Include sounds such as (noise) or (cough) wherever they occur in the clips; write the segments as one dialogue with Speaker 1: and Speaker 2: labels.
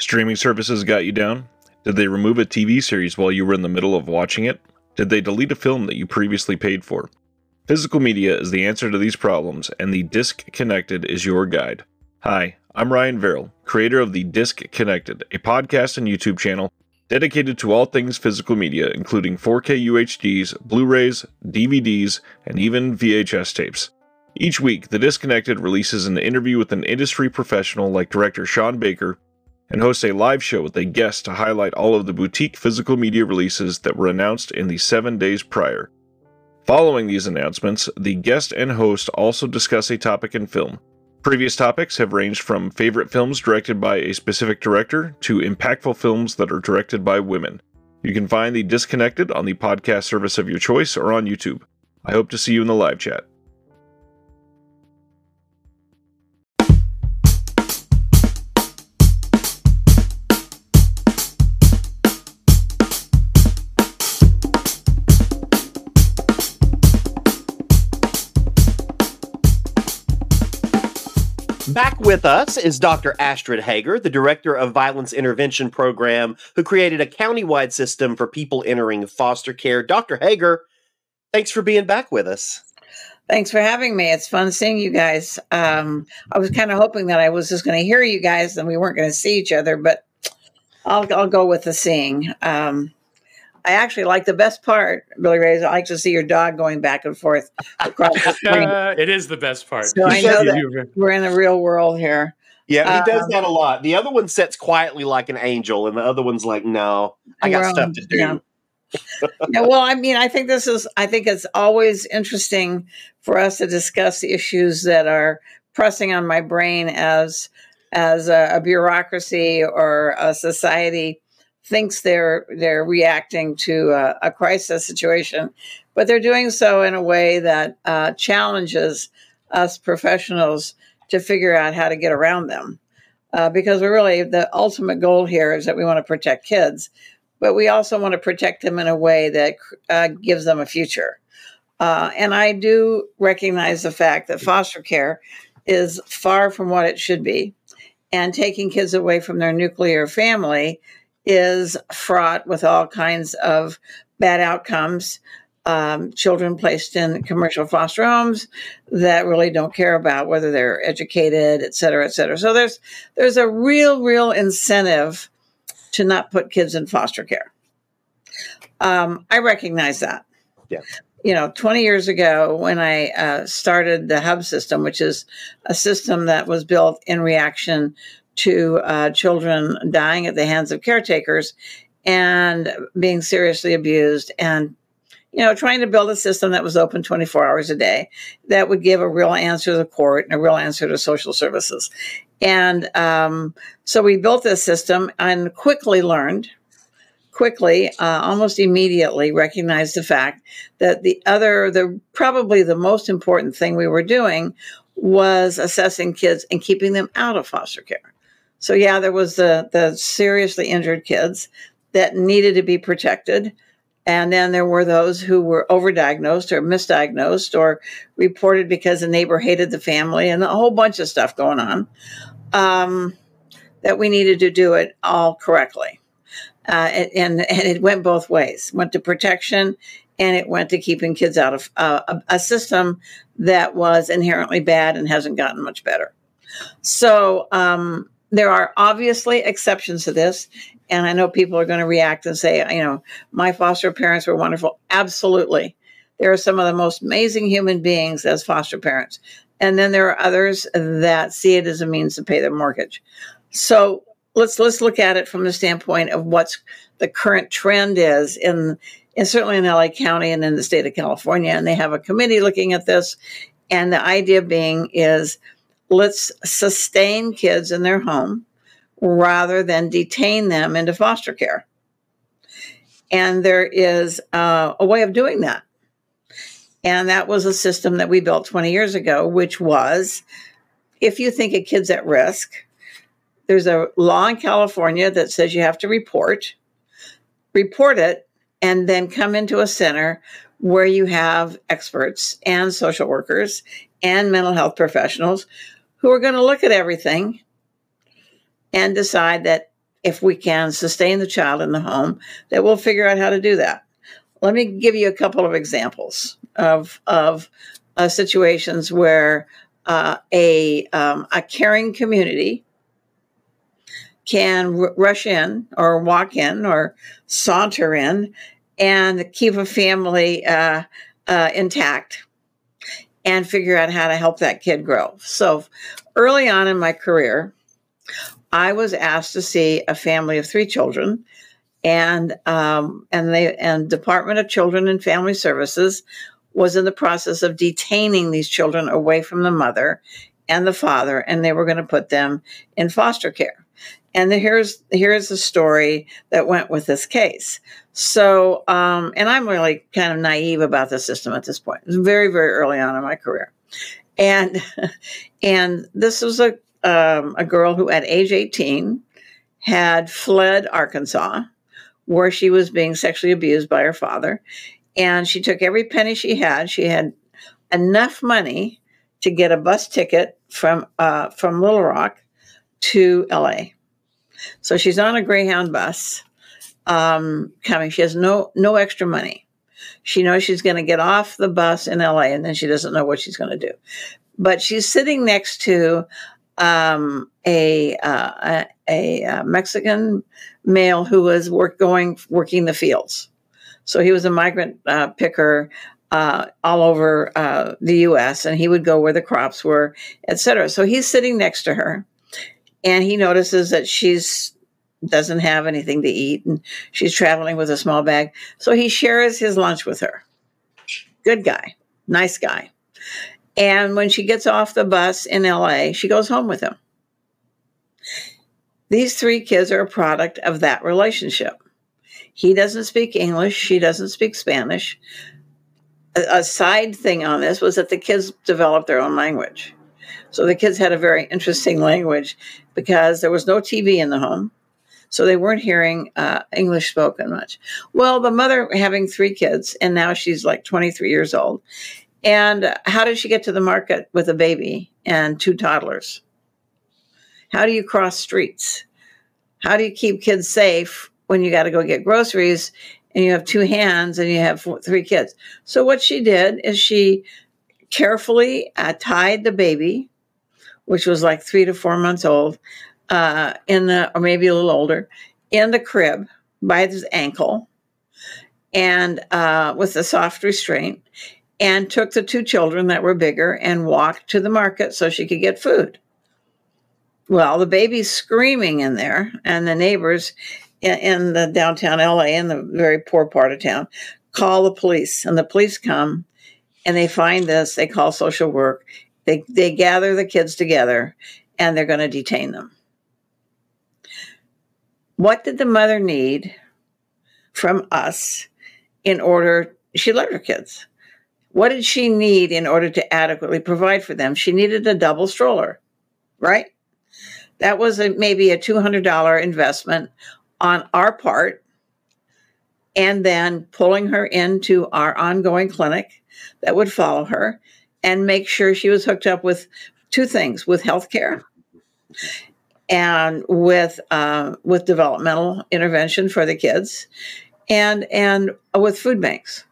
Speaker 1: Streaming services got you down? Did they remove a TV series while you were in the middle of watching it? Did they delete a film that you previously paid for? Physical media is the answer to these problems, and the Disc Connected is your guide. Hi, I'm Ryan Verrill, creator of the Disc Connected, a podcast and YouTube channel dedicated to all things physical media, including 4K UHDs, Blu rays, DVDs, and even VHS tapes. Each week, The Disconnected releases an interview with an industry professional like director Sean Baker and hosts a live show with a guest to highlight all of the boutique physical media releases that were announced in the seven days prior. Following these announcements, the guest and host also discuss a topic in film. Previous topics have ranged from favorite films directed by a specific director to impactful films that are directed by women. You can find the Disconnected on the podcast service of your choice or on YouTube. I hope to see you in the live chat.
Speaker 2: Back with us is Dr. Astrid Heger, the Director of Violence Intervention Program, who created a countywide system for people entering foster care. Dr. Heger, thanks for being back with us.
Speaker 3: Thanks for having me. It's fun seeing you guys. Um, I was kind of hoping that I was just going to hear you guys and we weren't going to see each other, but I'll, I'll go with the seeing. Um, I actually like the best part, Billy Ray. I like to see your dog going back and forth across the (laughs) screen.
Speaker 4: it is the best part.
Speaker 3: So I know that we're in the real world here.
Speaker 2: Yeah, he does um, that a lot. The other one sits quietly like an angel, and the other one's like, "No, I got stuff to do."
Speaker 3: Yeah. yeah, well, I mean, I think this is. I think it's always interesting for us to discuss issues that are pressing on my brain as as a, a bureaucracy or a society thinks they're they're reacting to a, a, crisis situation, but they're doing so in a way that uh, challenges us professionals to figure out how to get around them. Uh, because we're really the ultimate goal here is that we want to protect kids, but we also want to protect them in a way that uh, gives them a future. Uh, and I do recognize the fact that foster care is far from what it should be, and taking kids away from their nuclear family is fraught with all kinds of bad outcomes. Um, children placed in commercial foster homes that really don't care about whether they're educated, et cetera, et cetera. So there's there's a real, real incentive to not put kids in foster care. Um, I recognize that.
Speaker 2: Yeah.
Speaker 3: You know, 20 years ago, when I uh, started the Hub system, which is a system that was built in reaction to uh, children dying at the hands of caretakers and being seriously abused and you know trying to build a system that was open 24 hours a day that would give a real answer to the court and a real answer to social services. And um, so we built this system and quickly learned quickly uh, almost immediately recognized the fact that the other the probably the most important thing we were doing was assessing kids and keeping them out of foster care so yeah, there was the the seriously injured kids that needed to be protected. And then there were those who were overdiagnosed or misdiagnosed or reported because a neighbor hated the family and a whole bunch of stuff going on. Um, that we needed to do it all correctly. Uh, and, and it went both ways. Went to protection and it went to keeping kids out of uh, a, a system that was inherently bad and hasn't gotten much better. So um, there are obviously exceptions to this. And I know people are going to react and say, you know, my foster parents were wonderful. Absolutely. There are some of the most amazing human beings as foster parents. And then there are others that see it as a means to pay their mortgage. So let's let's look at it from the standpoint of what's the current trend is in, in certainly in LA County and in the state of California. And they have a committee looking at this. And the idea being is let's sustain kids in their home rather than detain them into foster care. And there is uh, a way of doing that. And that was a system that we built 20 years ago, which was if you think a kid's at risk, there's a law in California that says you have to report, report it, and then come into a center where you have experts and social workers and mental health professionals who are going to look at everything and decide that if we can sustain the child in the home, that we'll figure out how to do that. Let me give you a couple of examples of of uh, situations where uh, a um, a caring community can r- rush in or walk in or saunter in and keep a family uh, uh, intact and figure out how to help that kid grow. So early on in my career, I was asked to see a family of three children, and um, and they and Department of Children and Family Services was in the process of detaining these children away from the mother and the father, and they were going to put them in foster care. And the, here's here's the story that went with this case. So, um, and I'm really kind of naive about the system at this point. It was very very early on in my career, and (laughs) and this was a um, a girl who at age 18 had fled Arkansas, where she was being sexually abused by her father, and she took every penny she had. She had enough money to get a bus ticket from uh, from Little Rock to LA so she's on a Greyhound bus um, coming. She has no no extra money. She knows she's going to get off the bus in LA, and then she doesn't know what she's going to do. But she's sitting next to um, a, uh, a, a Mexican male who was work going working the fields. So he was a migrant uh, picker uh, all over uh, the U.S. and he would go where the crops were, etc. So he's sitting next to her, and he notices that she's doesn't have anything to eat and she's traveling with a small bag. So he shares his lunch with her. Good guy. Nice guy. And when she gets off the bus in la she goes home with him. These three kids are a product of that relationship. He doesn't speak english. She doesn't speak spanish. A, a side thing on this was that the kids developed their own language so the kids had a very interesting language because there was no TV in the home. So they weren't hearing uh, English spoken much. Well, the mother having three kids, and now she's like 23 years old. And how did she get to the market with a baby and two toddlers? How do you cross streets? How do you keep kids safe when you got to go get groceries and you have two hands and you have four, three kids? So, what she did is she carefully uh, tied the baby which was like three to four months old, uh, in the or maybe a little older, in the crib by his ankle, and uh, with a soft restraint, and took the two children that were bigger and walked to the market so she could get food. Well, the baby's screaming in there, and the neighbors in, in the downtown LA, in the very poor part of town, call the police, and the police come and they find this. They call social work, they, they gather the kids together and they're going to detain them. What did the mother need from us in order? She loved her kids. What did she need in order to adequately provide for them? She needed a double stroller, right? That was a, maybe a $200 investment on our part. And then pulling her into our ongoing clinic that would follow her and make sure she was hooked up with two things with healthcare and with uh, with developmental intervention for the kids and and with food banks.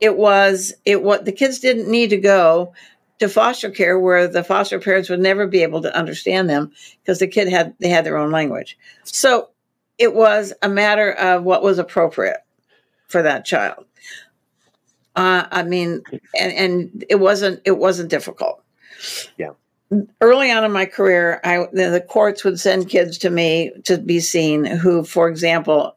Speaker 3: It was it what the kids didn't need to go to foster care where the foster parents would never be able to understand them because the kid had they had their own language. So it was a matter of what was appropriate for that child uh, I mean, and, and it wasn't it wasn't difficult.
Speaker 2: Yeah.
Speaker 3: Early on in my career, I the, the courts would send kids to me to be seen. Who, for example,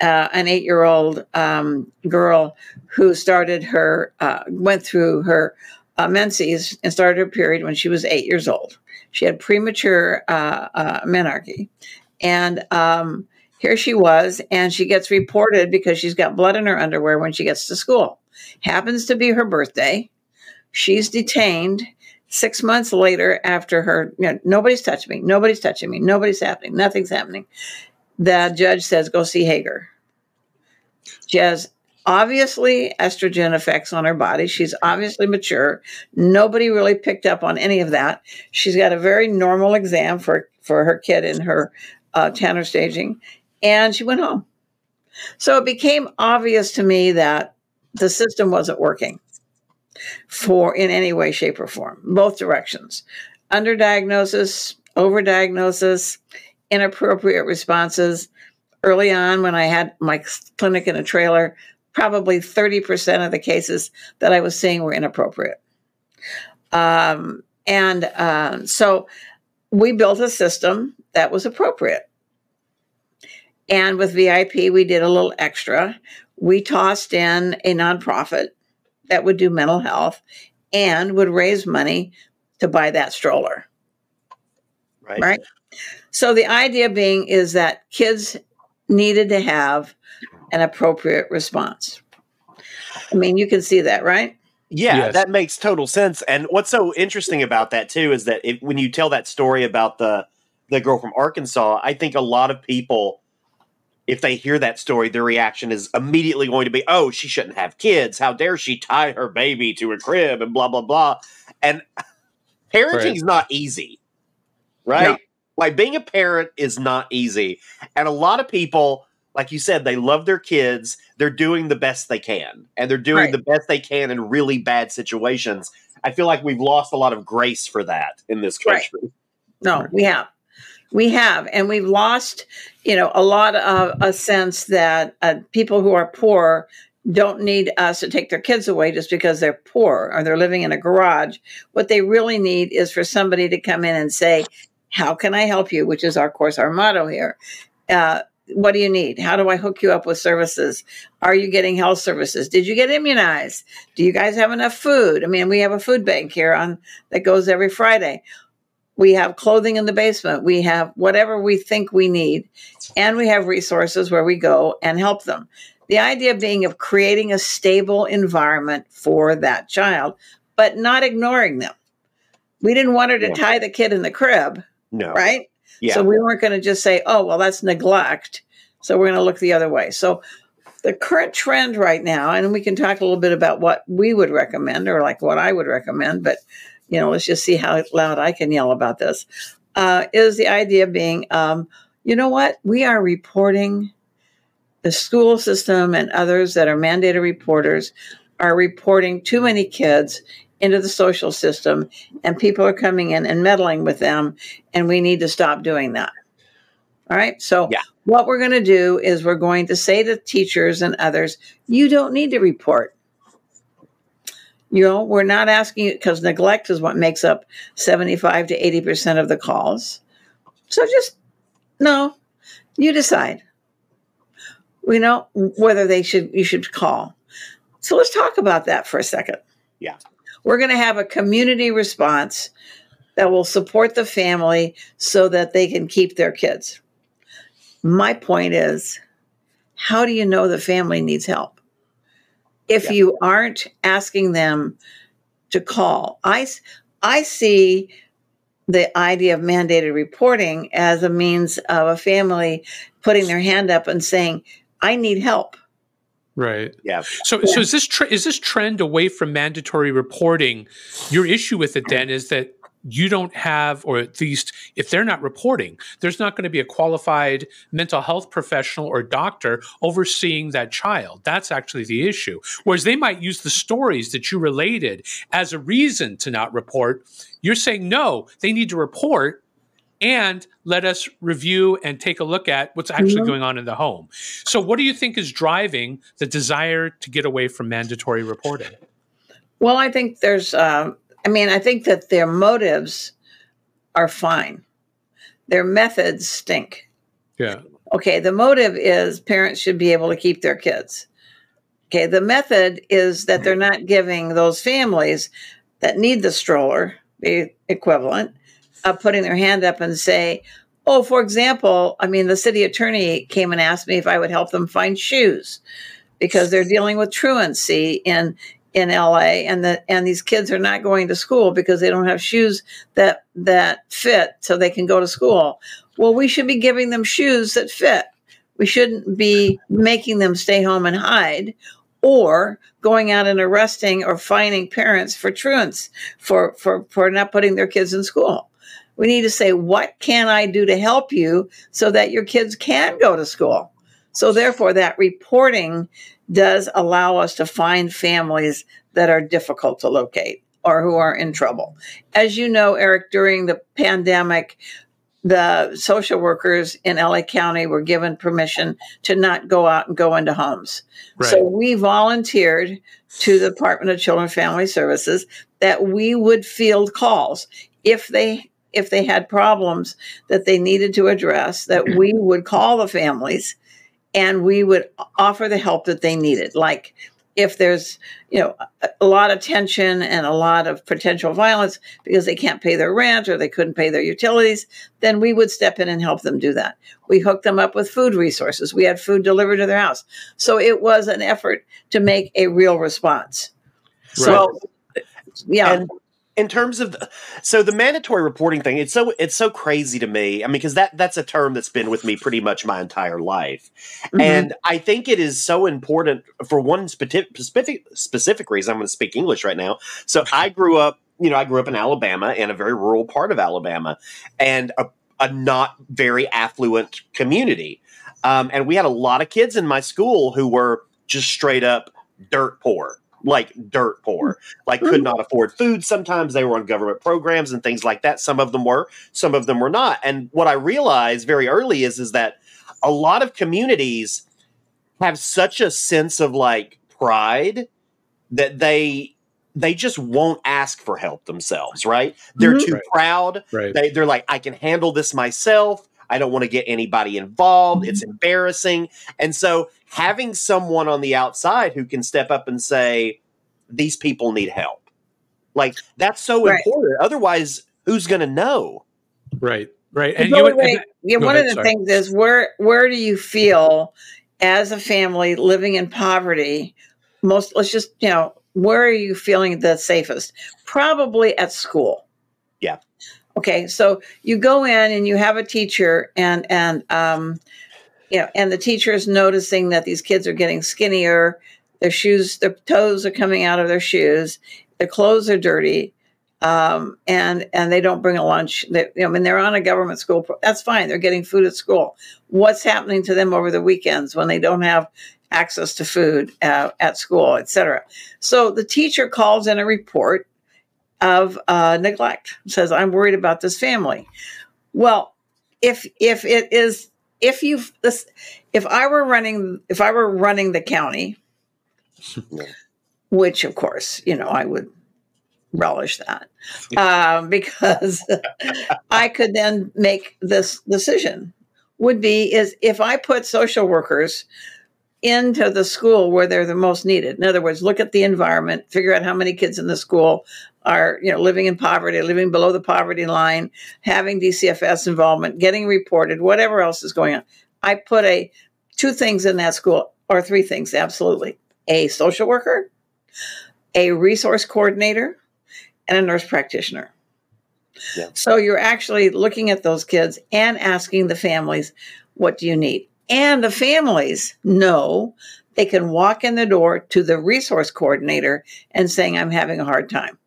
Speaker 3: uh, an eight-year-old um, girl who started her uh, went through her uh, menses and started her period when she was eight years old. She had premature uh, uh, menarche, and um, here she was, and she gets reported because she's got blood in her underwear when she gets to school happens to be her birthday. She's detained six months later after her, you know, nobody's touching me, nobody's touching me, nobody's happening, nothing's happening. The judge says, go see Heger. She has obviously estrogen effects on her body. She's obviously mature. Nobody really picked up on any of that. She's got a very normal exam for, for her kid in her uh, Tanner staging, and she went home. So it became obvious to me that the system wasn't working for in any way, shape, or form, both directions. Underdiagnosis, overdiagnosis, inappropriate responses. Early on, when I had my clinic in a trailer, probably 30% of the cases that I was seeing were inappropriate. Um, and uh, so we built a system that was appropriate. And with VIP, we did a little extra. We tossed in a nonprofit that would do mental health and would raise money to buy that stroller.
Speaker 2: Right.
Speaker 3: Right. So the idea being is that kids needed to have an appropriate response. I mean, you can see that, right?
Speaker 2: Yeah,
Speaker 4: Yes.
Speaker 2: that makes total sense. And what's so interesting about that too is that if, when you tell that story about the the girl from Arkansas, I think a lot of people, if they hear that story, their reaction is immediately going to be, "Oh, she shouldn't have kids. How dare she tie her baby to a crib?" and blah blah blah. And (laughs) parenting's not easy, right?
Speaker 3: No.
Speaker 2: Like being a parent is not easy, and a lot of people, like you said, they love their kids. They're doing the best they can, and they're doing
Speaker 3: Right.
Speaker 2: the best they can in really bad situations. I feel like we've lost a lot of grace for that in this
Speaker 3: Right.
Speaker 2: country.
Speaker 3: No, we have. We have. And we've lost, you know, a lot of a sense that uh, people who are poor don't need us to take their kids away just because they're poor or they're living in a garage. What they really need is for somebody to come in and say, How can I help you? Which is, our, course, our motto here. Uh, what do you need? How do I hook you up with services? Are you getting health services? Did you get immunized? Do you guys have enough food? I mean, we have a food bank here on that goes every Friday. We have clothing in the basement. We have whatever we think we need. And we have resources where we go and help them. The idea being of creating a stable environment for that child, but not ignoring them. We didn't want her to
Speaker 2: Yeah.
Speaker 3: tie the kid in the crib,
Speaker 2: No,
Speaker 3: right?
Speaker 2: Yeah,
Speaker 3: So we weren't going to just say, oh, well, that's neglect. So we're going to look the other way. So the current trend right now, and we can talk a little bit about what we would recommend or like what I would recommend, but you know, let's just see how loud I can yell about this. Uh, is the idea being, um, you know what? We are reporting the school system and others that are mandated reporters are reporting too many kids into the social system, and people are coming in and meddling with them, and we need to stop doing that. All right. So,
Speaker 2: Yeah.
Speaker 3: what we're going to do is we're going to say to teachers and others, you don't need to report. You know, we're not asking you because neglect is what makes up 75 to 80% of the calls. So just no, you decide. We know whether they should you should call. So let's talk about that for a second.
Speaker 2: Yeah.
Speaker 3: We're going to have a community response that will support the family so that they can keep their kids. My point is, how do you know the family needs help? If
Speaker 2: Yeah.
Speaker 3: you aren't asking them to call, I, I see the idea of mandated reporting as a means of a family putting their hand up and saying, I need help.
Speaker 4: Right.
Speaker 2: yeah,
Speaker 4: So, so is this tre- is this trend away from mandatory reporting? Your issue with it then is that you don't have, or at least if they're not reporting, there's not going to be a qualified mental health professional or doctor overseeing that child. That's actually the issue. Whereas they might use the stories that you related as a reason to not report. You're saying no, they need to report and let us review and take a look at what's actually
Speaker 3: Mhm.
Speaker 4: going on in the home. So, what do you think is driving the desire to get away from mandatory reporting?
Speaker 3: Well, I think there's, um, I mean, I think that their motives are fine. Their methods stink.
Speaker 4: Yeah.
Speaker 3: Okay, the motive is parents should be able to keep their kids. Okay, the method is that they're not giving those families that need the stroller, the equivalent, of putting their hand up and say, oh, for example, I mean, the city attorney came and asked me if I would help them find shoes because they're dealing with truancy in in LA and the and these kids are not going to school because they don't have shoes that that fit so they can go to school. Well, we should be giving them shoes that fit. We shouldn't be making them stay home and hide or going out and arresting or fining parents for truants for, for, for not putting their kids in school. We need to say, what can I do to help you so that your kids can go to school? So therefore, that reporting does allow us to find families that are difficult to locate or who are in trouble. As you know, Erik, during the pandemic, the social workers in LA County were given permission to not go out and go into homes. Right. So we volunteered to the Department of Children and Family Services that we would field calls if they if they had problems that they needed to address that we would call the families and we would offer the help that they needed. Like if there's you know a lot of tension and a lot of potential violence because they can't pay their rent or they couldn't pay their utilities then we would step in and help them do that. We hooked them up with food resources. We had food delivered to their house. So it was an effort to make a real response. Right. so
Speaker 2: yeah. And in terms of the, so the mandatory reporting thing it's so it's so crazy to me. I mean because that that's a term that's been with me pretty much my entire life. Mm-hmm. and i think it is so important for one specific specific reason i'm going to speak english right now. So i grew up you know i grew up in alabama in a very rural part of alabama and a, a not very affluent community. Um, and we had a lot of kids in my school who were just straight up dirt poor like dirt poor, like could not afford food. Sometimes they were on government programs and things like that. Some of them were, some of them were not. And what I realized very early is is that a lot of communities have such a sense of like pride that they they just won't ask for help themselves, right? They're mm-hmm. too right. proud. Right. They, they're like, I can handle this myself. I don't want to get anybody involved. Mm-hmm. It's embarrassing. And so having someone on the outside who can step up and say, these people need help. Like that's so right. important. Otherwise, who's going to know?
Speaker 4: Right. Right. And,
Speaker 3: you, and yeah, one ahead, of the sorry. things is where where do you feel as a family living in poverty? Most let's just you know where are you feeling the safest? Probably at school.
Speaker 2: Yeah.
Speaker 3: Okay, so you go in and you have a teacher, and and um, you know, and the teacher is noticing that these kids are getting skinnier. Their shoes, their toes are coming out of their shoes. Their clothes are dirty, um, and and they don't bring a lunch. They, you know, I mean, they're on a government school. Pro- that's fine. They're getting food at school. What's happening to them over the weekends when they don't have access to food uh, at school, etc. So the teacher calls in a report of uh, neglect. Says, "I'm worried about this family." Well, if if it is if you this if I were running if I were running the county, (laughs) which of course you know I would relish that um, (laughs) because I could then make this decision. Would be is if I put social workers into the school where they're the most needed. In other words, look at the environment, figure out how many kids in the school are you know living in poverty, living below the poverty line, having DCFS involvement, getting reported, whatever else is going on. I put a two things in that school or three things absolutely. A social worker, a resource coordinator, and a nurse practitioner. Yeah. So you're actually looking at those kids and asking the families, what do you need? And the families know they can walk in the door to the resource coordinator and saying, I'm having a hard time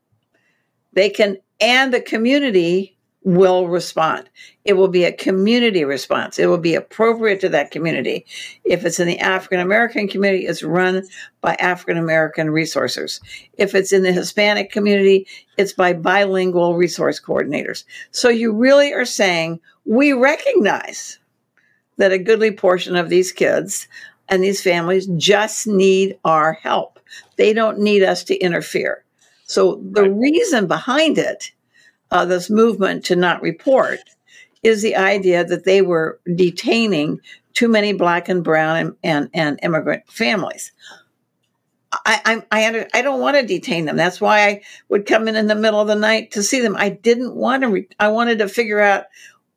Speaker 3: they can, and the community will respond. It will be a community response. It will be appropriate to that community. If it's in the African American community, it's run by African American resources. If it's in the Hispanic community, it's by bilingual resource coordinators. So you really are saying we recognize that a goodly portion of these kids and these families just need our help. They don't need us to interfere. So the right. reason behind it, uh, this movement to not report, is the idea that they were detaining too many black and brown and, and, and immigrant families. I, I, I, I don't want to detain them. That's why I would come in in the middle of the night to see them. I didn't want to, re- I wanted to figure out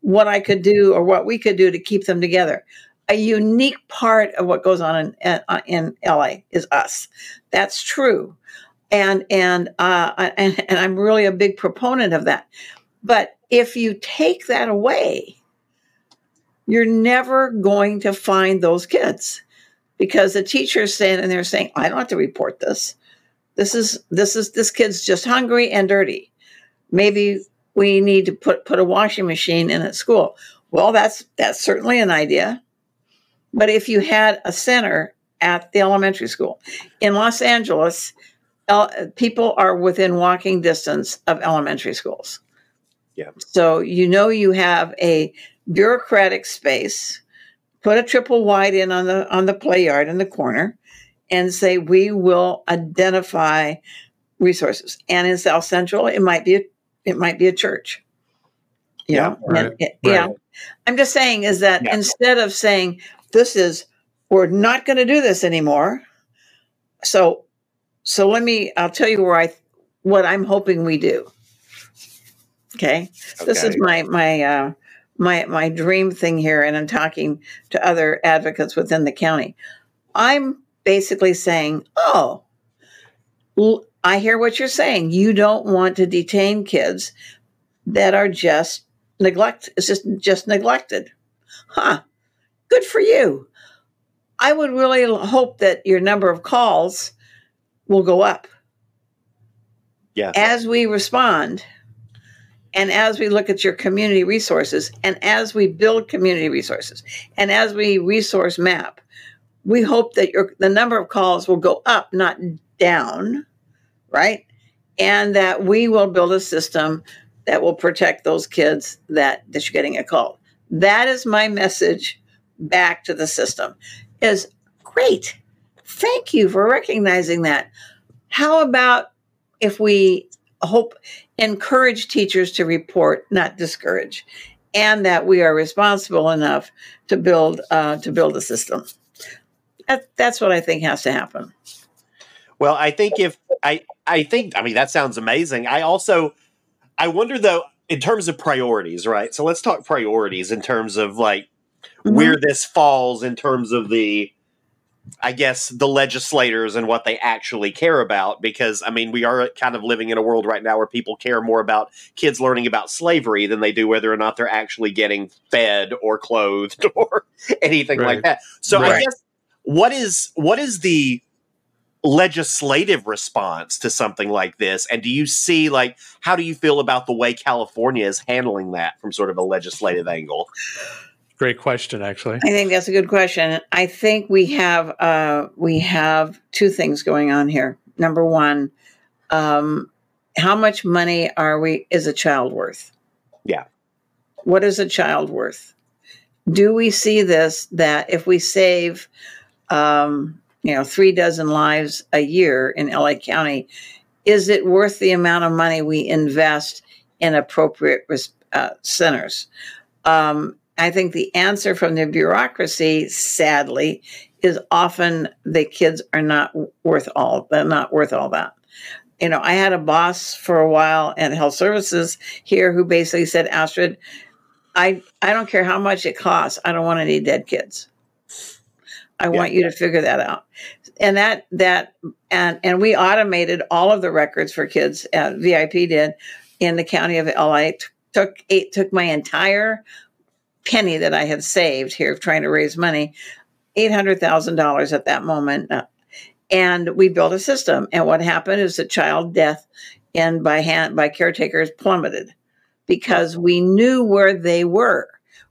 Speaker 3: what I could do or what we could do to keep them together. A unique part of what goes on in, in LA is us. That's true and and uh, and, and I'm really a big proponent of that. But if you take that away, you're never going to find those kids because the teacher's standing there saying, I don't have to report this. This is this is this kid's just hungry and dirty. Maybe we need to put put a washing machine in at school. Well, that's that's certainly an idea. But if you had a center at the elementary school in Los Angeles, el- people are within walking distance of elementary schools.
Speaker 2: Yeah.
Speaker 3: So you know you have a bureaucratic space. Put a triple wide in on the on the play yard in the corner, and say we will identify resources. And in South Central, it might be a, it might be a church. You
Speaker 2: Yeah,
Speaker 3: know,
Speaker 4: right,
Speaker 3: And it- yeah. I'm just saying is that
Speaker 2: Yeah.
Speaker 3: instead of saying this is we're not going to do this anymore. So so let me I'll tell you where I what I'm hoping we do. Okay. This is my my uh my my dream thing here and I'm talking to other advocates within the county. I'm basically saying, "Oh, l- I hear what you're saying. You don't want to detain kids that are just neglect it's just just neglected. Huh. Good for you. I would really hope that your number of calls will go up
Speaker 2: Yeah.
Speaker 3: as we respond and as we look at your community resources and as we build community resources and as we resource map we hope that your the number of calls will go up not down right? And that we will build a system that will protect those kids that that you're getting a call. That is my message back to the system. Is great. Thank you for recognizing that. How about if we hope encourage teachers to report not discourage and that we are responsible enough to build uh, to build a system? That, that's what i think has to happen
Speaker 2: Well, I think if I I think I mean that sounds amazing. I also I wonder though in terms of priorities, right? So let's talk priorities in terms of like mm-hmm. where this falls in terms of the I guess the legislators and what they actually care about because I mean we are kind of living in a world right now where people care more about kids learning about slavery than they do whether or not they're actually getting fed or clothed (laughs) or anything like that. So I guess what is what is the legislative response to something like this and do you see like how do you feel about the way California is handling that from sort of a legislative angle?
Speaker 4: Great question, actually.
Speaker 3: I think that's a good question. I think we have uh, we have two things going on here. Number one, um, how much money are we is a child worth?
Speaker 2: Yeah.
Speaker 3: What is a child worth? Do we see this that if we save, um, you know, three dozen lives a year in LA County, is it worth the amount of money we invest in appropriate uh, centers? Um, I think the answer from the bureaucracy, sadly, is often the kids are not worth all. They're not worth all that. You know, I had a boss for a while at Health Services here who basically said, Astrid, I I don't care how much it costs. I don't want any dead kids. I
Speaker 2: Yeah.
Speaker 3: want you to figure that out. And that that and and we automated all of the records for kids. Uh, VIP did in the county of LA. T- took eight took my entire penny that I had saved here trying to raise money, eight hundred thousand dollars at that moment, uh, and we built a system. And what happened is the child death and by hand by caretakers plummeted because we knew where they were,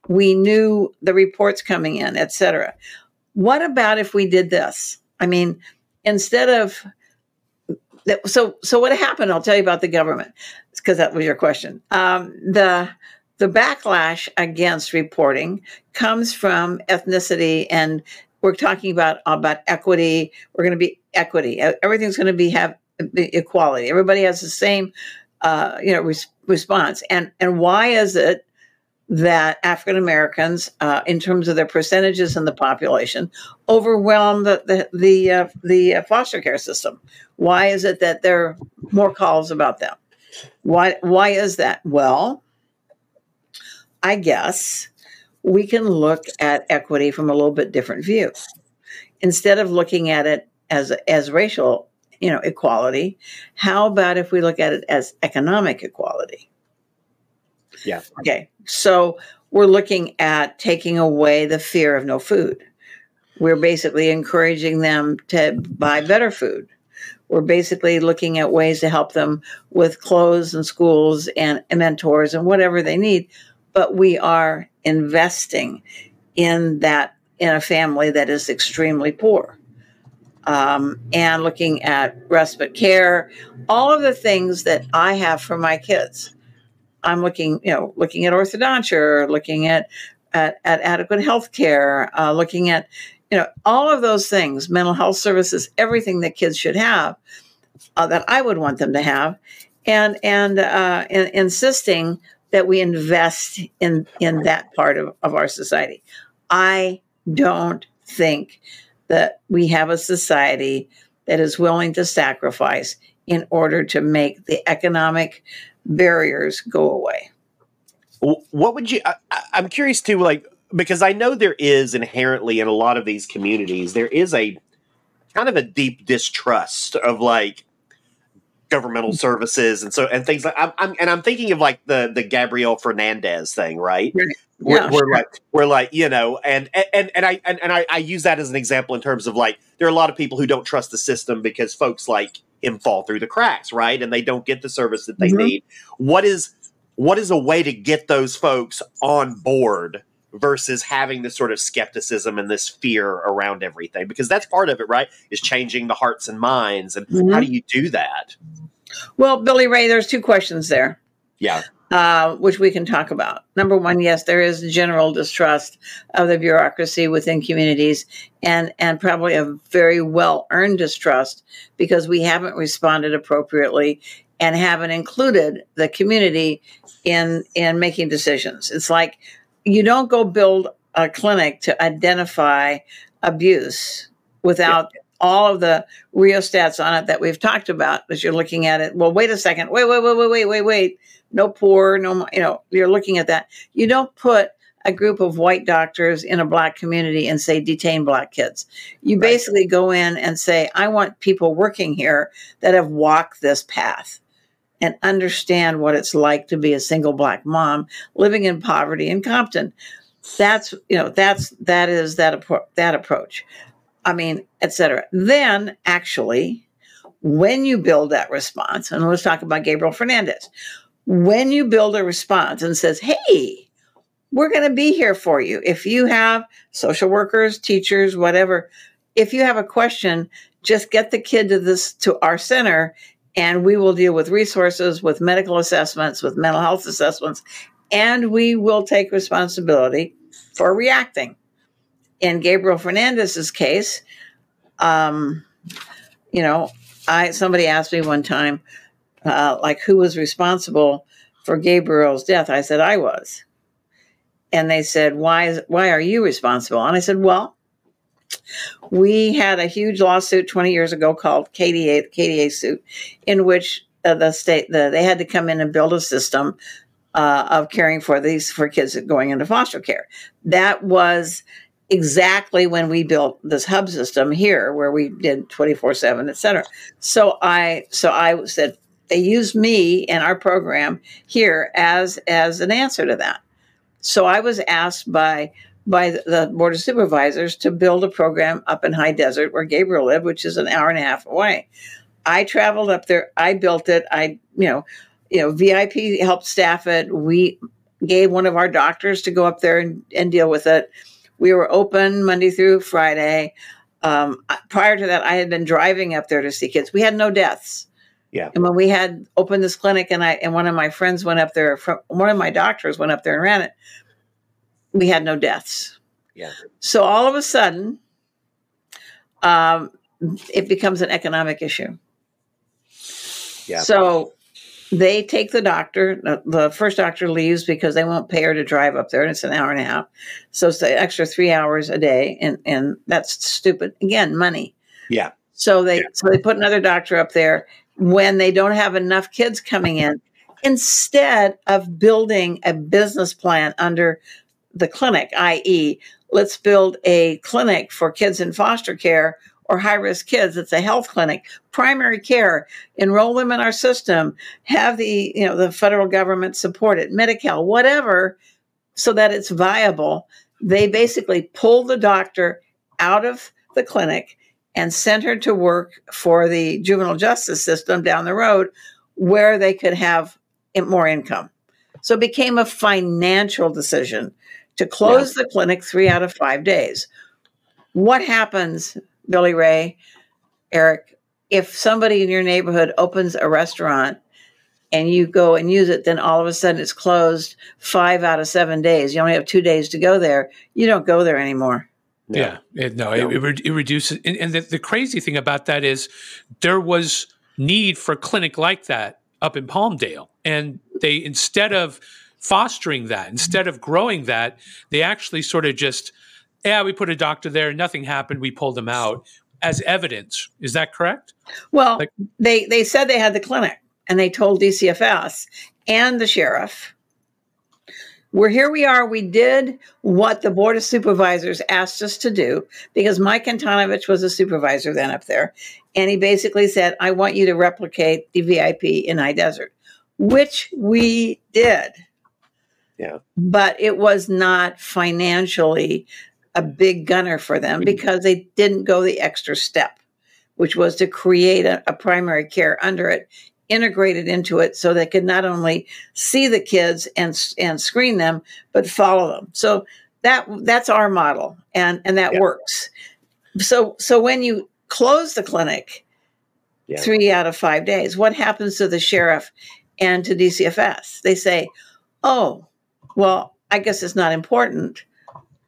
Speaker 3: we knew the reports coming in, et cetera. What about if we did this? I mean, instead of that, so so what happened? I'll tell you about the government because that was your question. Um, the the backlash against reporting comes from ethnicity and we're talking about about equity we're going to be equity everything's going to be have equality everybody has the same uh, you know res- response and and why is it that African Americans, uh, in terms of their percentages in the population, overwhelm the the the, uh, the uh, foster care system? Why is it that there are more calls about them? Why why is that? Well, I guess we can look at equity from a little bit different view. Instead of looking at it as as racial, you know, equality, how about if we look at it as economic equality?
Speaker 2: Yeah.
Speaker 3: Okay. So we're looking at taking away the fear of no food. we're basically encouraging them to buy better food. We're basically looking at ways to help them with clothes and schools and mentors and whatever they need. But we are investing in that in a family that is extremely poor. Um, and looking at respite care, all of the things that I have for my kids. I'm looking, you know, looking at orthodontia, looking at at, at adequate health care, uh, looking at, you know, all of those things, mental health services, everything that kids should have, uh, that I would want them to have, and and uh, in, insisting that we invest in in that part of, of our society. I don't think that we have a society that is willing to sacrifice in order to make the economic barriers go away.
Speaker 2: What would you? I, I'm curious too, like because I know there is inherently in a lot of these communities there is a kind of a deep distrust of like governmental services and so and things like I'm, I'm and I'm thinking of like the the Gabriel Fernandez thing,
Speaker 3: right?
Speaker 2: We're,
Speaker 3: Yeah,
Speaker 2: we're
Speaker 3: sure.
Speaker 2: like we're like you know and and and I and, and I, I use that as an example in terms of like there are a lot of people who don't trust the system because folks like him fall through the cracks right? And they don't get the service that they
Speaker 3: Mhm.
Speaker 2: need. What is what is a way to get those folks on board versus having this sort of skepticism and this fear around everything? Because that's part of it right? Is changing the hearts and minds. And
Speaker 3: Mhm.
Speaker 2: how do you do that?
Speaker 3: Well, Billy Ray, there's two questions there.
Speaker 2: yeah
Speaker 3: uh, which we can talk about. Number one, yes, there is general distrust of the bureaucracy within communities, and and probably a very well earned distrust because we haven't responded appropriately and haven't included the community in in making decisions. It's like you don't go build a clinic to identify abuse without all of the rheostats on it that we've talked about as you're looking at it. Well, wait a second. Wait, wait, wait, wait, wait, wait, wait. No poor, no, you know, you're looking at that. You don't put a group of white doctors in a black community and say detain black kids. You
Speaker 2: Right.
Speaker 3: basically go in and say, I want people working here that have walked this path and understand what it's like to be a single black mom living in poverty in Compton. That's, you know, that's, that is that, appro- that approach. I mean, et cetera. Then actually, when you build that response, and let's talk about Gabriel Fernandez, when you build a response and says, hey, we're going to be here for you. If you have social workers, teachers, whatever, if you have a question, just get the kid to this to our center and we will deal with resources, with medical assessments, with mental health assessments, and we will take responsibility for reacting in Gabriel Fernandez's case, um, you know, I somebody asked me one time, uh, like, who was responsible for Gabriel's death? I said I was, and they said, why is why are you responsible? And I said, well, we had a huge lawsuit 20 years ago called Katie A., the Katie A. suit, in which uh, the state the, they had to come in and build a system uh, of caring for these for kids going into foster care. That was exactly when we built this hub system here where we did 24/7 et cetera. So I so I said they used me and our program here as as an answer to that. So I was asked by by the board of supervisors to build a program up in High Desert where Gabriel lived, which is an hour and a half away. I traveled up there. I built it. I, you know, you know, VIP helped staff it. We gave one of our doctors to go up there and, and deal with it. We were open Monday through Friday. Um, prior to that, I had been driving up there to see kids. We had no deaths.
Speaker 2: Yeah.
Speaker 3: And when we had opened this clinic, and I and one of my friends went up there from one of my doctors went up there and ran it, we had no deaths.
Speaker 2: Yeah.
Speaker 3: So all of a sudden, um, it becomes an economic issue.
Speaker 2: Yeah.
Speaker 3: So they take the doctor. The, first doctor leaves because they won't pay her to drive up there, and it's an hour and a half. So it's the extra three hours a day, and and that's stupid. Again, money.
Speaker 2: Yeah.
Speaker 3: So they
Speaker 2: Yeah.
Speaker 3: so they put another doctor up there when they don't have enough kids coming in. Instead of building a business plan under the clinic, i.e., let's build a clinic for kids in foster care or high risk kids. It's a health clinic, primary care, enroll them in our system, have the, you know, the federal government support it, Medi-Cal, whatever, so that it's viable. They basically pull the doctor out of the clinic and sent her to work for the juvenile justice system down the road where they could have more income. So it became a financial decision to close yeah. the clinic three out of five days. What happens, Billy Ray, Erik, if somebody in your neighborhood opens a restaurant and you go and use it, then all of a sudden it's closed five out of seven days. You only have two days to go there. You don't go there anymore.
Speaker 4: No. Yeah, it, no, no. It, it, reduces. And, and the, the crazy thing about that is there was need for a clinic like that up in Palmdale. And they, instead of fostering that, instead of growing that, they actually sort of just, yeah, we put a doctor there, nothing happened, we pulled them out as evidence. Is that correct?
Speaker 3: Well, like, they, they said they had the clinic and they told DCFS and the sheriff we're here we are. We did what the Board of Supervisors asked us to do because Mike Antonovich was a supervisor then up there. And he basically said, I want you to replicate the VIP in High Desert, which we did.
Speaker 2: Yeah.
Speaker 3: But it was not financially a big gunner for them mm-hmm. because they didn't go the extra step, which was to create a, a primary care under it integrated into it so they could not only see the kids and and screen them but follow them. So that that's our model and and that yeah. works. So so when you close the clinic yeah. three out of five days what happens to the sheriff and to dcfs they say oh well i guess it's not important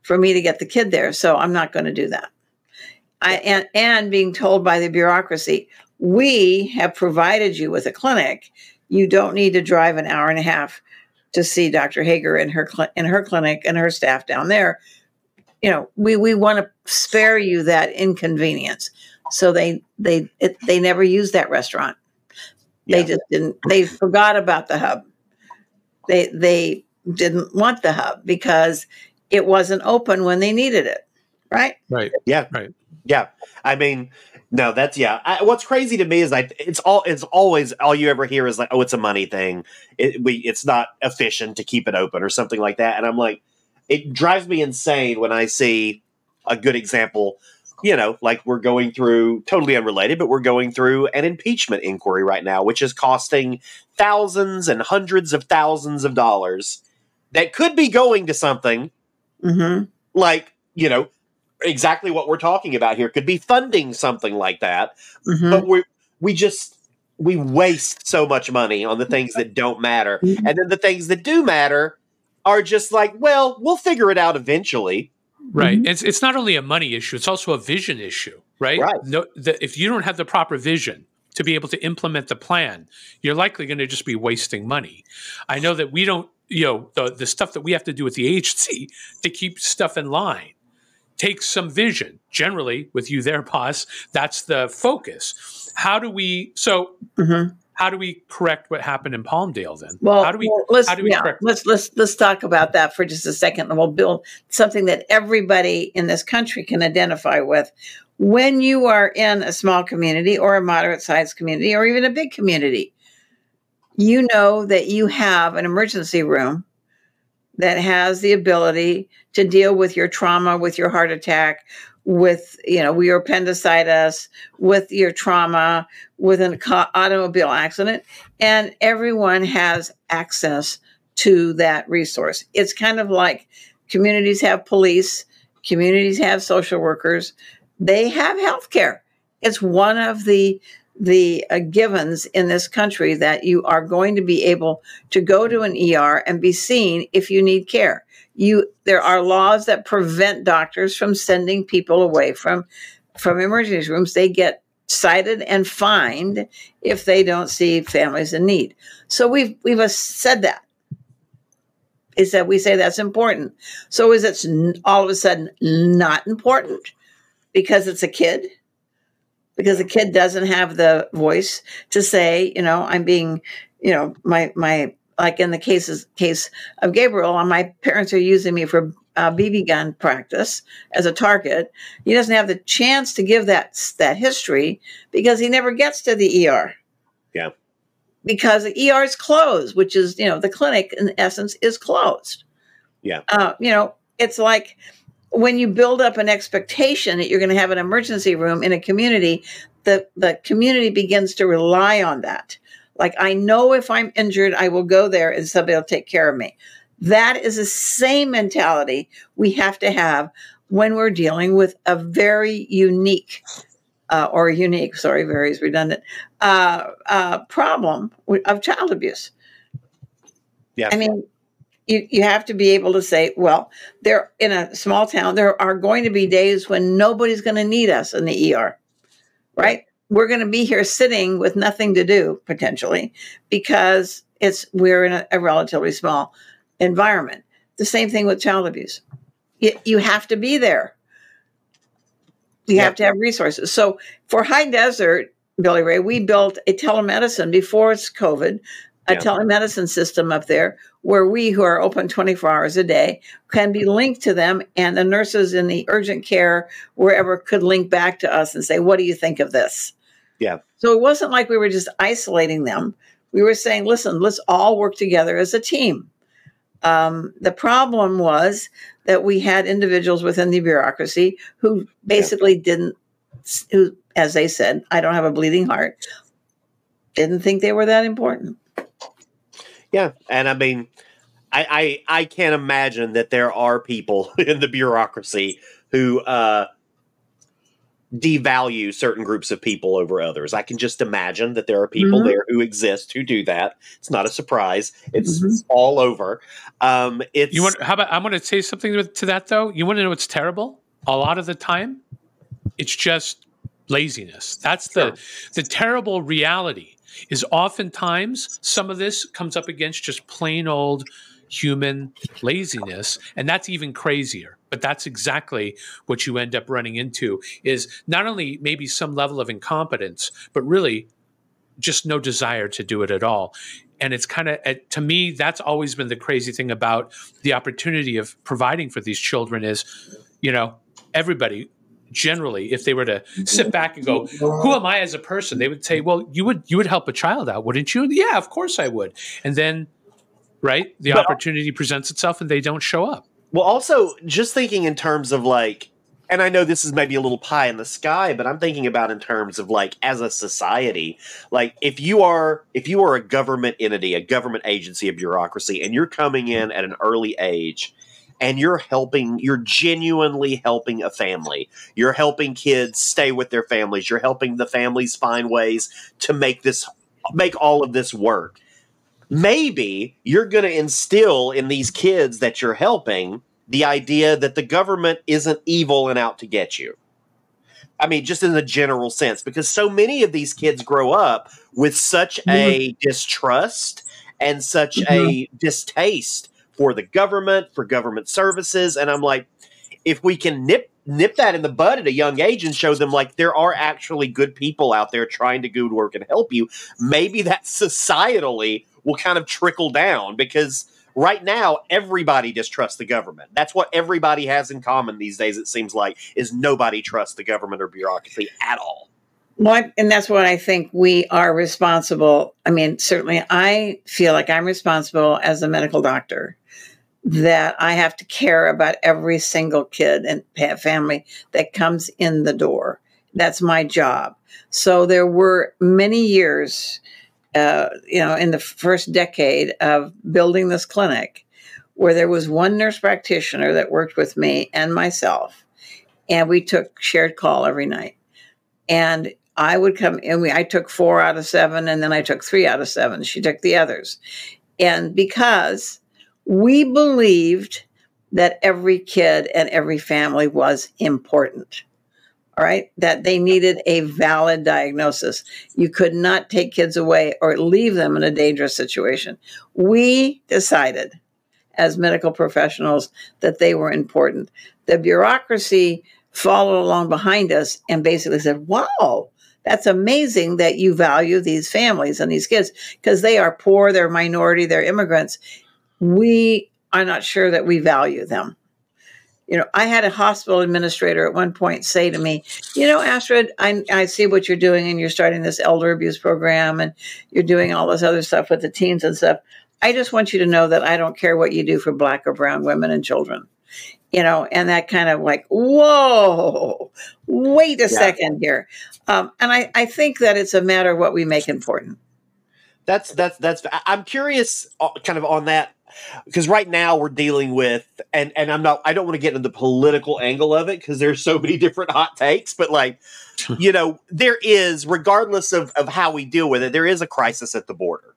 Speaker 3: for me to get the kid there so i'm not going to do that. I, and, and being told by the bureaucracy, we have provided you with a clinic. You don't need to drive an hour and a half to see Dr. Heger in her cl- in her clinic and her staff down there. You know, we we want to spare you that inconvenience. So they they it, they never used that restaurant. Yeah. They just didn't. They forgot about the hub. They they didn't want the hub because it wasn't open when they needed it. Right.
Speaker 4: Right.
Speaker 2: Yeah.
Speaker 4: Right.
Speaker 2: Yeah. I mean, no, that's yeah. I, what's crazy to me is like it's all it's always all you ever hear is like, oh, it's a money thing. It, we it's not efficient to keep it open or something like that. And I'm like, it drives me insane when I see a good example. You know, like we're going through totally unrelated, but we're going through an impeachment inquiry right now, which is costing thousands and hundreds of thousands of dollars that could be going to something
Speaker 3: mm-hmm.
Speaker 2: like you know exactly what we're talking about here could be funding something like that mm-hmm. but we we just we waste so much money on the things that don't matter mm-hmm. and then the things that do matter are just like well we'll figure it out eventually
Speaker 4: right mm-hmm. it's it's not only a money issue it's also a vision issue right,
Speaker 2: right.
Speaker 4: No, the, if you don't have the proper vision to be able to implement the plan you're likely going to just be wasting money i know that we don't you know the, the stuff that we have to do with the agency to keep stuff in line takes some vision. Generally, with you there, (laughs) boss, that's the focus. How do we? So. Mm-hmm. How do we correct what happened in Palmdale then?
Speaker 3: Well,
Speaker 4: how do we,
Speaker 3: well, let's, how do we yeah, let's let's let's talk about that for just a second, and we'll build something that everybody in this country can identify with. When you are in a small community or a moderate sized community or even a big community, you know that you have an emergency room that has the ability to deal with your trauma, with your heart attack, with you know your appendicitis, with your trauma, with an automobile accident, and everyone has access to that resource. It's kind of like communities have police, communities have social workers, they have health care. It's one of the the uh, givens in this country that you are going to be able to go to an ER and be seen if you need care. You there are laws that prevent doctors from sending people away from from emergency rooms. They get cited and fined if they don't see families in need. So we've we've said that. Is that we say that's important. So is it all of a sudden not important because it's a kid? Because the kid doesn't have the voice to say, you know, I'm being, you know, my my like in the cases case of Gabriel, my parents are using me for uh, BB gun practice as a target. He doesn't have the chance to give that that history because he never gets to the ER.
Speaker 2: Yeah,
Speaker 3: because the ER is closed, which is you know the clinic in essence is closed.
Speaker 2: Yeah,
Speaker 3: uh, you know it's like when you build up an expectation that you're going to have an emergency room in a community, the, the community begins to rely on that. Like, I know if I'm injured, I will go there and somebody will take care of me. That is the same mentality we have to have when we're dealing with a very unique uh, or unique, sorry, very is redundant, uh, uh, problem of child abuse.
Speaker 2: Yeah.
Speaker 3: I mean, you, you have to be able to say, well, there in a small town, there are going to be days when nobody's going to need us in the ER, right? We're going to be here sitting with nothing to do potentially because it's we're in a, a relatively small environment. The same thing with child abuse. You, you have to be there. You
Speaker 2: Yep.
Speaker 3: have to have resources. So for High Desert, Billy Ray, we built a telemedicine before it's COVID, a
Speaker 2: Yeah.
Speaker 3: telemedicine system up there where we who are open 24 hours a day can be linked to them and the nurses in the urgent care wherever could link back to us and say, what do you think of this?
Speaker 2: Yeah.
Speaker 3: So it wasn't like we were just isolating them. We were saying, listen, let's all work together as a team. Um, the problem was that we had individuals within the bureaucracy who basically didn't, who, as they said, I don't have a bleeding heart, didn't think they were that important.
Speaker 2: Yeah, and I mean, I I, I can't imagine that there are people (laughs) in the bureaucracy who uh, devalue certain groups of people over others. I can just imagine that there are people
Speaker 3: Mhm.
Speaker 2: there who exist who do that. It's not a surprise. It's,
Speaker 3: Mhm.
Speaker 2: it's all over. Um, it's
Speaker 4: You want? How about? I'm going to say something to- to that though. You want to know what's terrible? A lot of the time, it's just laziness. That's the the terrible reality. Is oftentimes some of this comes up against just plain old human laziness, and that's even crazier. But that's exactly what you end up running into. Is not only maybe some level of incompetence, but really just no desire to do it at all. And it's kind of, uh, to me, that's always been the crazy thing about the opportunity of providing for these children is, you know, everybody generally, if they were to mm-hmm. sit back and go, "Who am I as a person?" They would say, "Well, you would you would help a child out, wouldn't you?" Yeah, of course I would. And then, right, the
Speaker 2: But-
Speaker 4: opportunity presents itself, and they don't show up.
Speaker 2: Well, also just thinking in terms of like, and I know this is maybe a little pie in the sky, but I'm thinking about in terms of like as a society, like if you are if you are a government entity, a government agency, a bureaucracy, and you're coming in at an early age. And you're helping, you're genuinely helping a family. You're helping kids stay with their families. You're helping the families find ways to make this, make all of this work maybe you're going to instill in these kids that you're helping the idea that the government isn't evil and out to get you. I mean, just in the general sense, because so many of these kids grow up with such mm-hmm. a distrust and such mm-hmm. a distaste for the government, for government services. And I'm like, if we can nip nip that in the bud at a young age and show them like there are actually good people out there trying to go to work and help you, maybe that (laughs) societally will kind of trickle down because right now everybody distrusts the government. That's what everybody has in common these days. It seems like is nobody trusts the government or bureaucracy at all.
Speaker 3: Well, and that's what I think we are responsible. I mean, certainly I feel like I'm responsible as a medical doctor that I have to care about every single kid and family that comes in the door. That's my job. So there were many years, uh, you know, in the first decade of building this clinic where there was one nurse practitioner that worked with me and myself, and we took shared call every night. And I would come and we, I took four out of seven, and then I took three out of seven. She took the others. And because we believed that every kid and every family was important, all right, that they needed a valid diagnosis. You could not take kids away or leave them in a dangerous situation. We decided as medical professionals that they were important. The bureaucracy followed along behind us and basically said, Wow, that's amazing that you value these families and these kids because they are poor, they're minority, they're immigrants. We are not sure that we value them. You know, I had a hospital administrator at one point say to me, You know, Astrid, I, I see what you're doing and you're starting this elder abuse program and you're doing all this other stuff with the teens and stuff. I just want you to know that I don't care what you do for black or brown women and children. you know, and that kind of like, whoa, wait a
Speaker 2: Yeah.
Speaker 3: second here. Um, and I, I think that it's a matter of what we make important.
Speaker 2: That's that's that's. I'm curious, uh, kind of on that, because right now we're dealing with, and and I'm not. I don't want to get into the political angle of it because there's so many (laughs) different hot takes. But like, you know, there is, regardless of of how we deal with it, there is a crisis at the border.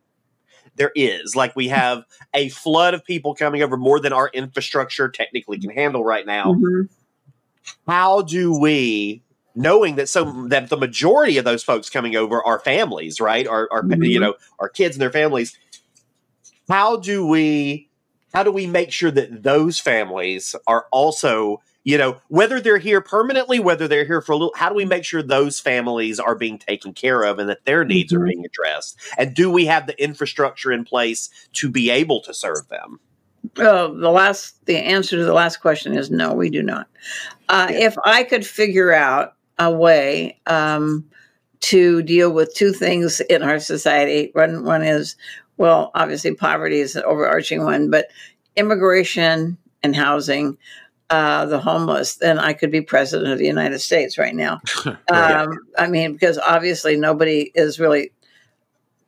Speaker 2: There is like we have a flood of people coming over more than our infrastructure technically can handle right now.
Speaker 3: Mhm.
Speaker 2: how do we knowing that some that the majority of those folks coming over are families right are, are
Speaker 3: Mhm.
Speaker 2: you know our kids and their families how do we how do we make sure that those families are also you know whether they're here permanently whether they're here for a little how do we make sure those families are being taken care of and that their needs are
Speaker 3: Mhm.
Speaker 2: being addressed and do we have the infrastructure in place to be able to serve them
Speaker 3: Uh, the last, the answer to the last question is no, we do not. Uh,
Speaker 2: Yeah.
Speaker 3: If I could figure out a way um, to deal with two things in our society, one one is well, obviously poverty is an overarching one, but immigration and housing, uh, the homeless, then I could be president of the United States right now. (laughs) Um, I mean, because obviously nobody is really,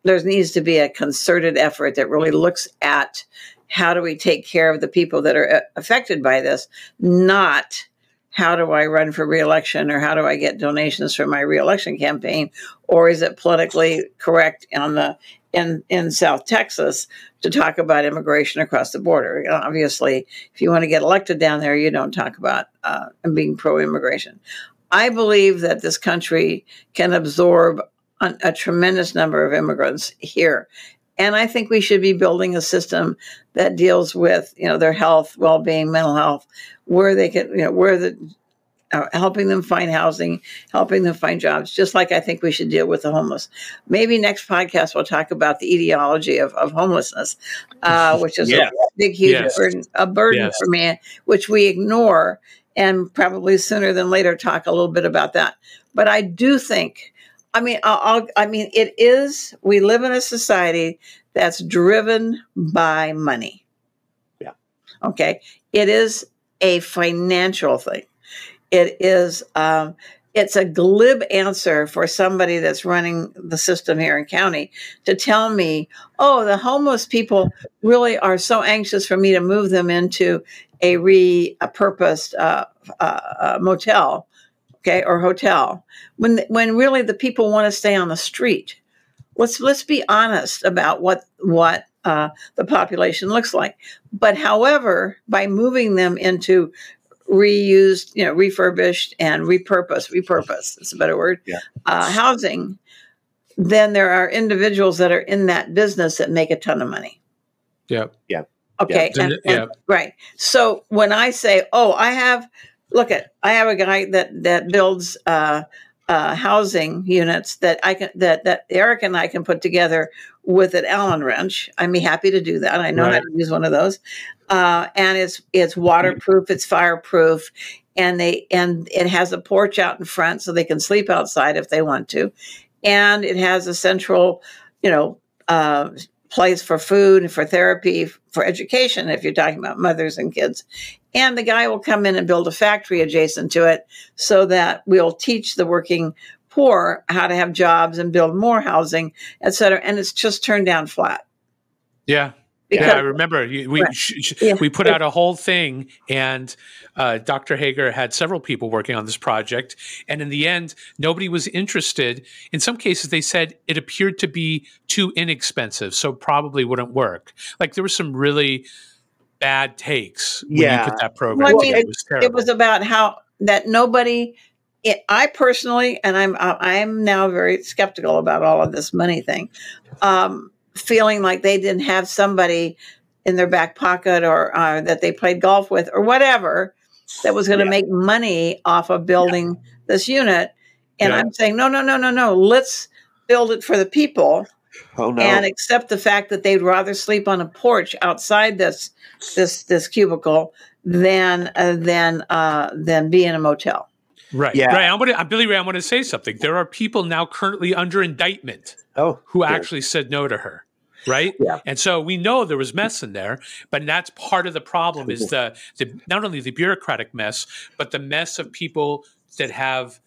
Speaker 3: there needs to be a concerted effort that really looks at how do we take care of the people that are uh, affected by this, not how do I run for reelection or how do I get donations for my reelection campaign, or is it politically correct on the in in South Texas to talk about immigration across the border? You know, obviously, if you want to get elected down there, you don't talk about uh, being pro-immigration. I believe that this country can absorb a, a tremendous number of immigrants here. And I think we should be building a system that deals with, you know, their health, well-being, mental health, where they can, you know, where the helping them find housing, helping them find jobs, just like I think we should deal with the homeless. Maybe next podcast we'll talk about the etiology of, of homelessness, uh, (laughs) which is
Speaker 2: Yes.
Speaker 3: a big, huge
Speaker 4: Yes.
Speaker 3: burden, a burden
Speaker 4: Yes.
Speaker 3: for me, which we ignore, and probably sooner than later talk a little bit about that. But I do think, I mean, I'll, I mean, it is. We live in a society that's driven by money.
Speaker 2: Yeah.
Speaker 3: Okay. It is a financial thing. It is. Um, it's a glib answer for somebody that's running the system here in county to tell me, "Oh, the homeless people really are so anxious for me to move them into a repurposed uh, uh, uh, motel, okay, or hotel." When when really the people want to stay on the street. Let's let's be honest about what what uh, the population looks like. But however, by moving them into reused, you know, refurbished and repurposed, repurposed, it's a better word,
Speaker 2: Yeah.
Speaker 3: uh, housing, then there are individuals that are in that business that make a ton of money.
Speaker 4: Yep.
Speaker 3: Okay.
Speaker 4: Yeah.
Speaker 3: and-
Speaker 4: Yeah.
Speaker 3: right. So when I say, oh, I have, look at, I have a guy that, that builds, uh, uh, housing units that I can, that, that Erik and I can put together with an Allen wrench. I'd be happy to do that. I know how to use one of those. Uh, and it's, it's waterproof, it's fireproof, and they, and it has a porch out in front so they can sleep outside if they want to. And it has a central, you know, uh, place for food, for therapy, for education, if you're talking about mothers and kids. And the guy will come in and build a factory adjacent to it so that we'll teach the working poor how to have jobs and build more housing, et cetera. And it's just turned down flat.
Speaker 4: Yeah.
Speaker 3: Because,
Speaker 4: yeah, I remember you, we
Speaker 3: Right.
Speaker 4: sh- sh-
Speaker 3: Yeah.
Speaker 4: we put out a whole thing, and uh, Dr. Heger had several people working on this project, and in the end, nobody was interested. In some cases, they said it appeared to be too inexpensive, so probably wouldn't work. Like there were some really bad takes when
Speaker 2: Yeah.
Speaker 4: you put that program.
Speaker 3: Well, I mean,
Speaker 4: together. it was terrible.
Speaker 3: it was about how that nobody it, i personally and i'm uh, i'm now very skeptical about all of this money thing um, feeling like they didn't have somebody in their back pocket or uh, that they played golf with or whatever that was going to
Speaker 2: Yeah.
Speaker 3: make money off of building this unit and
Speaker 4: Yeah.
Speaker 3: i'm saying no no no no no let's build it for the people
Speaker 2: oh no
Speaker 3: and accept the fact that they'd rather sleep on a porch outside this this this cubicle than uh, than uh, than be in a motel.
Speaker 4: right.
Speaker 2: Yeah.
Speaker 4: Right. I'm gonna, Billy Ray. I want to say something. There are people now currently under indictment
Speaker 2: oh
Speaker 4: who
Speaker 2: Good.
Speaker 4: actually said no to her. Right?
Speaker 2: Yeah.
Speaker 4: And so we know there was mess in there, but that's part of the problem is the, the not only the bureaucratic mess, but the mess of people that have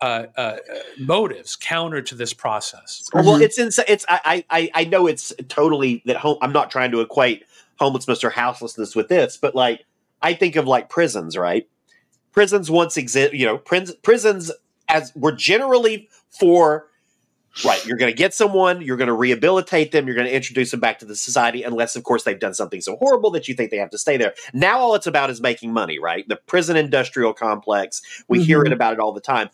Speaker 4: uh, uh, motives counter to this process.
Speaker 2: Well,
Speaker 3: Mhm.
Speaker 2: it's ins- it's I, I I know it's totally that home. I'm not trying to equate homelessness or houselessness with this, but like I think of like prisons, right? Prisons once exist, you know, pris- prisons as were generally for right. You're going to get someone, you're going to rehabilitate them, you're going to introduce them back to the society, unless of course they've done something so horrible that you think they have to stay there. Now all it's about is making money, right? The prison industrial complex. We hear
Speaker 3: Mhm.
Speaker 2: it about it all the time.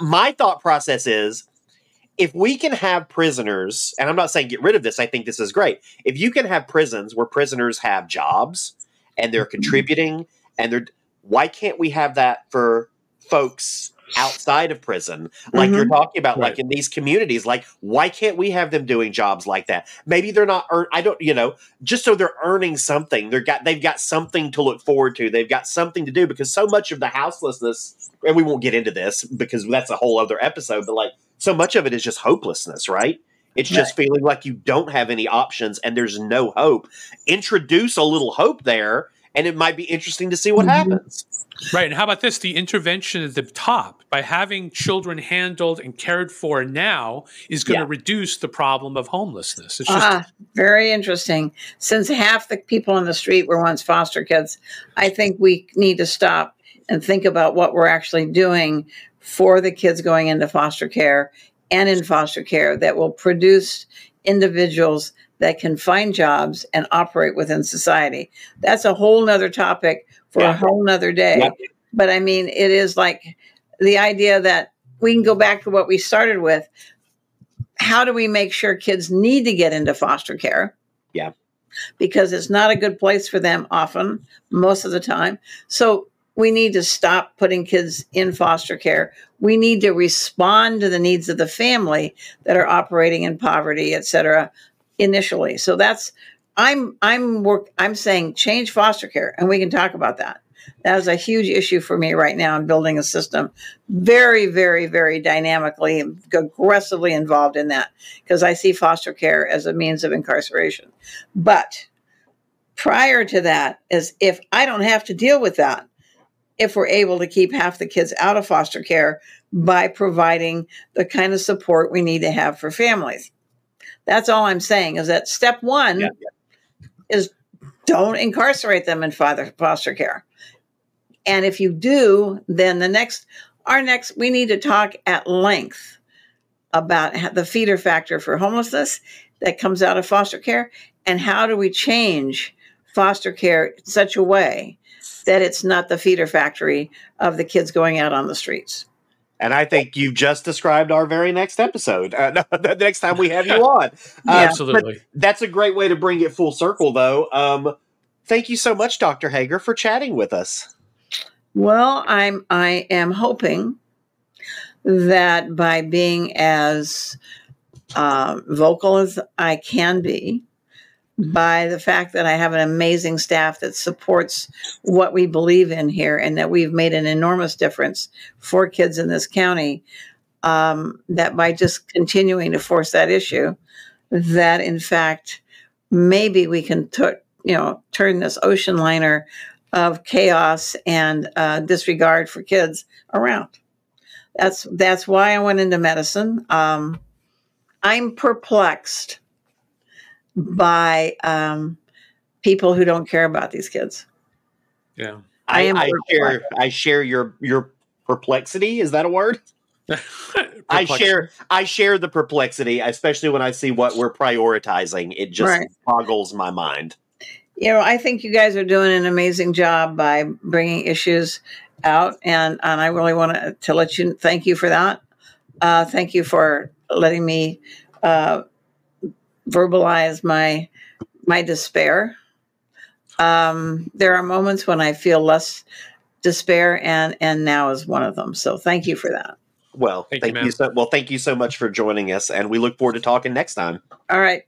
Speaker 2: My thought process is if we can have prisoners, and I'm not saying get rid of this, I think this is great. If you can have prisons where prisoners have jobs and they're contributing and they're why can't we have that for folks outside of prison. Like you're talking about like in these communities like why can't we have them doing jobs like that? Maybe they're not earn i don't you know just so they're earning something they're got they've got something to look forward to they've got something to do because so much of the houselessness and we won't get into this because that's a whole other episode but like so much of it is just hopelessness right? It's just feeling like you don't have any options and there's no hope. Introduce a little hope there and it might be interesting to see what
Speaker 3: Mhm.
Speaker 2: happens.
Speaker 4: Right. And how about this? The intervention at the top by having children handled and cared for now is going to reduce the problem of homelessness. It's just
Speaker 3: Ah, very interesting. Since half the people on the street were once foster kids, I think we need to stop and think about what we're actually doing for the kids going into foster care and in foster care that will produce individuals that can find jobs and operate within society. That's a whole nother topic for
Speaker 2: Yeah.
Speaker 3: a whole nother day.
Speaker 2: Yeah.
Speaker 3: But I mean, it is like the idea that we can go back to what we started with how do we make sure kids need to get into foster care?
Speaker 2: Yeah.
Speaker 3: Because it's not a good place for them often, most of the time. So we need to stop putting kids in foster care. We need to respond to the needs of the family that are operating in poverty, et cetera, initially. So that's I'm I'm work I'm saying change foster care and we can talk about that. That is a huge issue for me right now in building a system. Very, very, very dynamically, and aggressively involved in that because I see foster care as a means of incarceration. But prior to that, is if I don't have to deal with that, if we're able to keep half the kids out of foster care by providing the kind of support we need to have for families. That's all I'm saying is that step one
Speaker 2: Yeah,
Speaker 3: is don't incarcerate them in father, foster care. And if you do, then the next, our next, we need to talk at length about the feeder factor for homelessness that comes out of foster care and how do we change foster care in such a way that it's not the feeder factory of the kids going out on the streets.
Speaker 2: And I think you just described our very next episode. Uh, (laughs) the next time we have you on, uh, (laughs)
Speaker 3: Yeah.
Speaker 4: absolutely.
Speaker 2: that's a great way to bring it full circle, though. Um, thank you so much, Doctor Heger, for chatting with us.
Speaker 3: Well, I'm I am hoping that by being as uh, vocal as I can be, by the fact that I have an amazing staff that supports what we believe in here, and that we've made an enormous difference for kids in this county, um, that by just continuing to force that issue, that in fact maybe we can tu- you know turn this ocean liner of chaos and uh, disregard for kids around. That's that's why I went into medicine. Um, I'm perplexed by um, people who don't care about these kids.
Speaker 4: Yeah.
Speaker 3: I
Speaker 2: I,
Speaker 3: am
Speaker 2: I share. I share your your perplexity. Is that a word? (laughs) I share I share the perplexity, especially when I see what we're prioritizing. It just
Speaker 3: Right.
Speaker 2: boggles my mind.
Speaker 3: You know, I think you guys are doing an amazing job by bringing issues out, and and I really want to to let you thank you for that. Uh, thank you for letting me uh, verbalize my my despair. Um, there are moments when I feel less despair, and and now is one of them. So thank you for that.
Speaker 2: Well,
Speaker 4: Thank
Speaker 2: thank,
Speaker 4: you,
Speaker 2: you, so well. Thank you so much for joining us, and we look forward to talking next time.
Speaker 3: All right,